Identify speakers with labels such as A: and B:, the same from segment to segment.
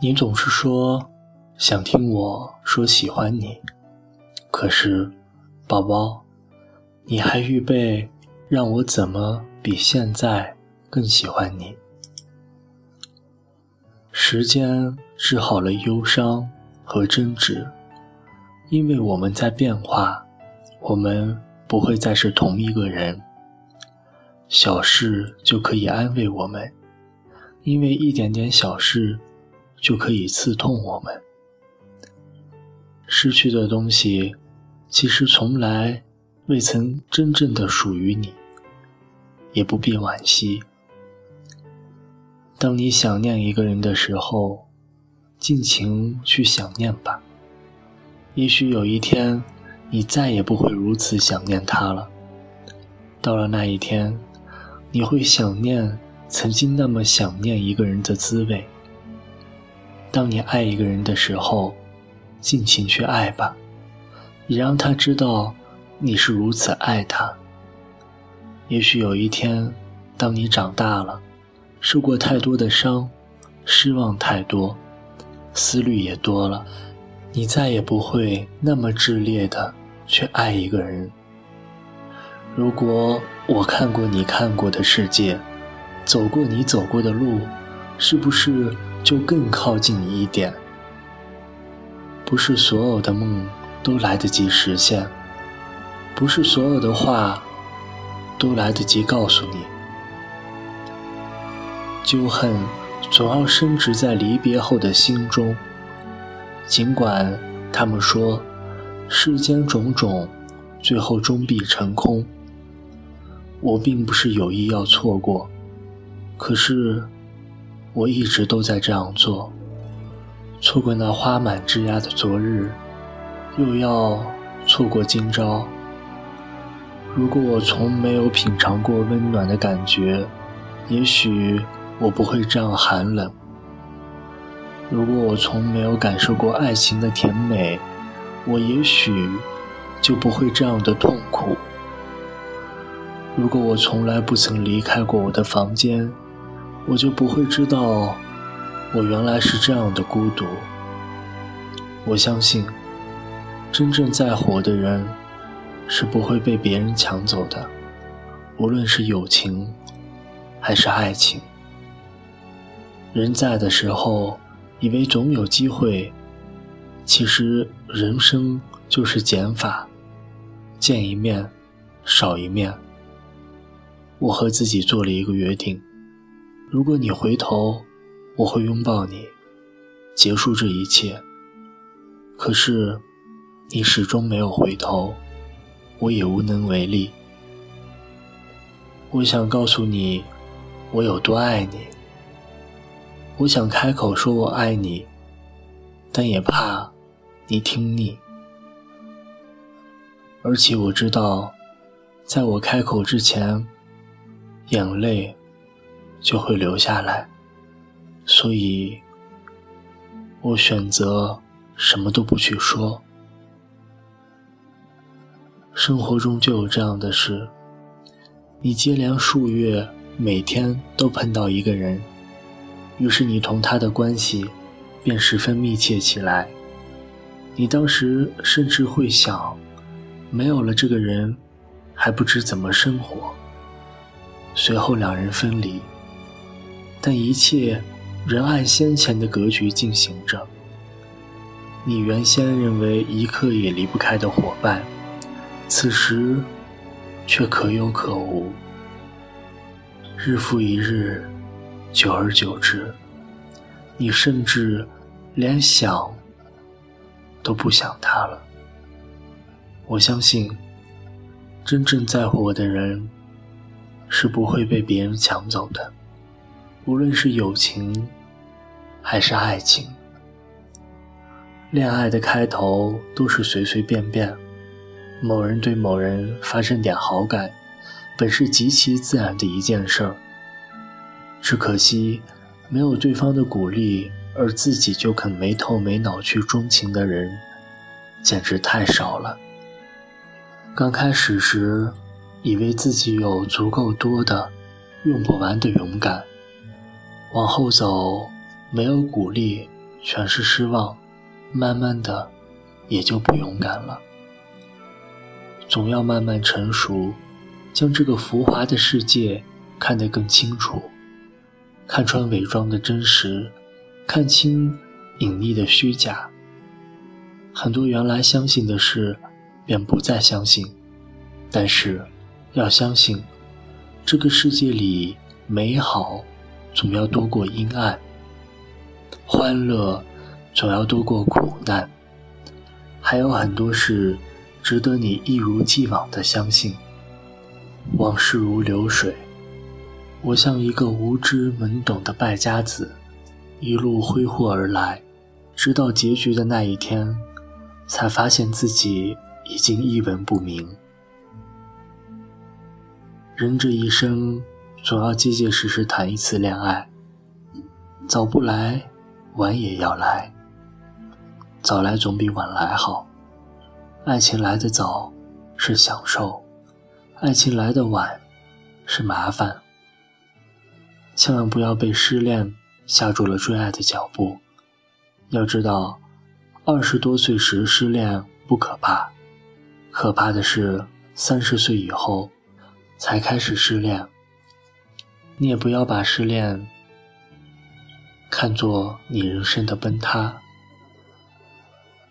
A: 你总是说想听我说喜欢你，可是，宝宝，你还预备让我怎么比现在更喜欢你？时间治好了忧伤和争执，因为我们在变化，我们不会再是同一个人。小事就可以安慰我们，因为一点点小事。就可以刺痛我们。失去的东西，其实从来未曾真正的属于你，也不必惋惜。当你想念一个人的时候，尽情去想念吧。也许有一天，你再也不会如此想念他了。到了那一天，你会想念曾经那么想念一个人的滋味。当你爱一个人的时候，尽情去爱吧，也让他知道你是如此爱他。也许有一天，当你长大了，受过太多的伤，失望太多，思虑也多了，你再也不会那么炽烈的去爱一个人。如果我看过你看过的世界，走过你走过的路，是不是？就更靠近你一点。不是所有的梦都来得及实现，不是所有的话都来得及告诉你。旧恨总要深植在离别后的心中。尽管他们说世间种种，最后终必成空。我并不是有意要错过，可是。我一直都在这样做，错过那花满枝桠的昨日，又要错过今朝。如果我从没有品尝过温暖的感觉，也许我不会这样寒冷；如果我从没有感受过爱情的甜美，我也许就不会这样的痛苦；如果我从来不曾离开过我的房间，我就不会知道，我原来是这样的孤独。我相信，真正在乎我的人，是不会被别人抢走的，无论是友情，还是爱情。人在的时候，以为总有机会，其实人生就是减法，见一面，少一面。我和自己做了一个约定。如果你回头，我会拥抱你，结束这一切。可是，你始终没有回头，我也无能为力。我想告诉你，我有多爱你。我想开口说我爱你，但也怕你听腻。而且我知道，在我开口之前，眼泪。就会留下来，所以，我选择什么都不去说。生活中就有这样的事，你接连数月每天都碰到一个人，于是你同他的关系便十分密切起来。你当时甚至会想，没有了这个人，还不知怎么生活。随后两人分离。但一切仍按先前的格局进行着。你原先认为一刻也离不开的伙伴，此时却可有可无。日复一日，久而久之，你甚至连想都不想他了。我相信，真正在乎我的人，是不会被别人抢走的。无论是友情，还是爱情，恋爱的开头都是随随便便。某人对某人发生点好感，本是极其自然的一件事儿。只可惜，没有对方的鼓励，而自己就肯没头没脑去钟情的人，简直太少了。刚开始时，以为自己有足够多的、用不完的勇敢。往后走，没有鼓励，全是失望，慢慢的也就不勇敢了。总要慢慢成熟，将这个浮华的世界看得更清楚，看穿伪装的真实，看清隐匿的虚假。很多原来相信的事，便不再相信。但是，要相信，这个世界里美好总要多过阴暗，欢乐总要多过苦难，还有很多事。值得你一如既往的相信。往事如流水，我像一个无知懵懂的败家子，一路挥霍而来，直到结局的那一天，才发现自己已经一文不名。人这一生，总要结结实实谈一次恋爱，早不来，晚也要来，早来总比晚来好。爱情来得早是享受，爱情来得晚是麻烦。千万不要被失恋吓住了追爱的脚步。要知道，二十多岁时失恋不可怕，可怕的是三十岁以后才开始失恋。你也不要把失恋看作你人生的崩塌。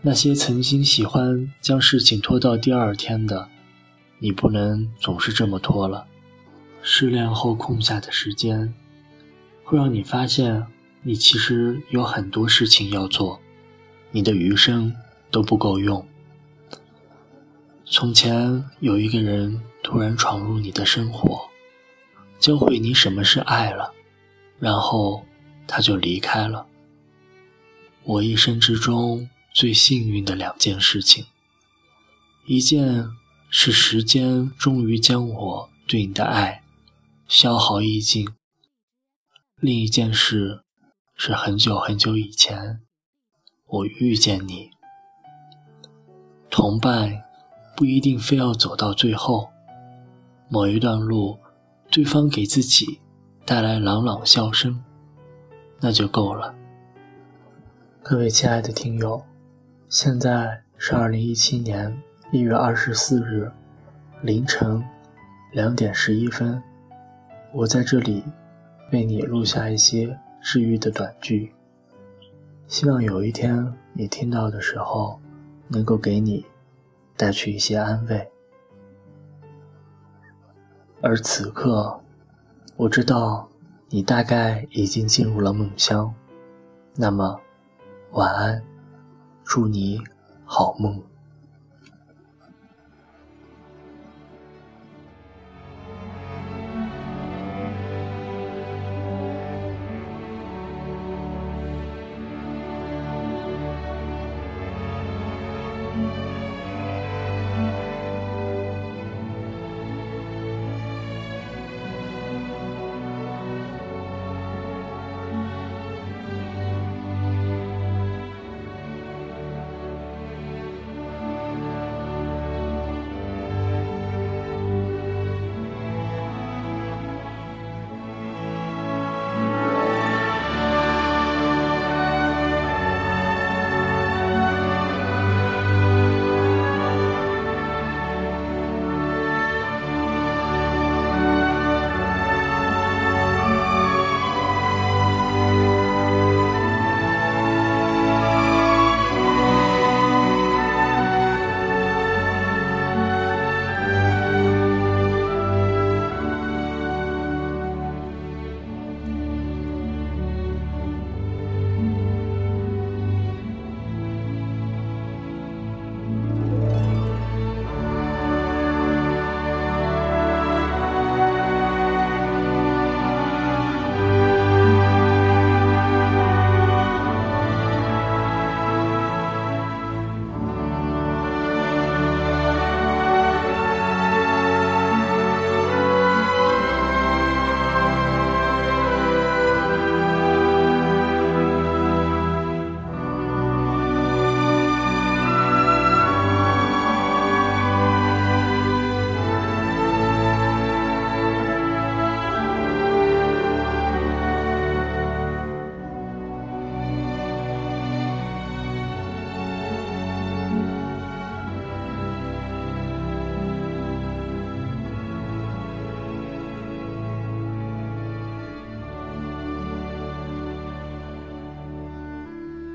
A: 那些曾经喜欢将事情拖到第二天的，你不能总是这么拖了。失恋后空下的时间，会让你发现你其实有很多事情要做，你的余生都不够用。从前有一个人突然闯入你的生活，教会你什么是爱了，然后他就离开了。我一生之中。最幸运的两件事情，一件是时间终于将我对你的爱消耗殆尽；另一件事是很久很久以前，我遇见你。同伴不一定非要走到最后，某一段路，对方给自己带来朗朗笑声，那就够了。各位亲爱的听友。现在是二零一七年一月二十四日凌晨两点十一分，我在这里为你录下一些治愈的短句，希望有一天你听到的时候，能够给你带去一些安慰。而此刻，我知道你大概已经进入了梦乡，那么晚安。祝你好梦。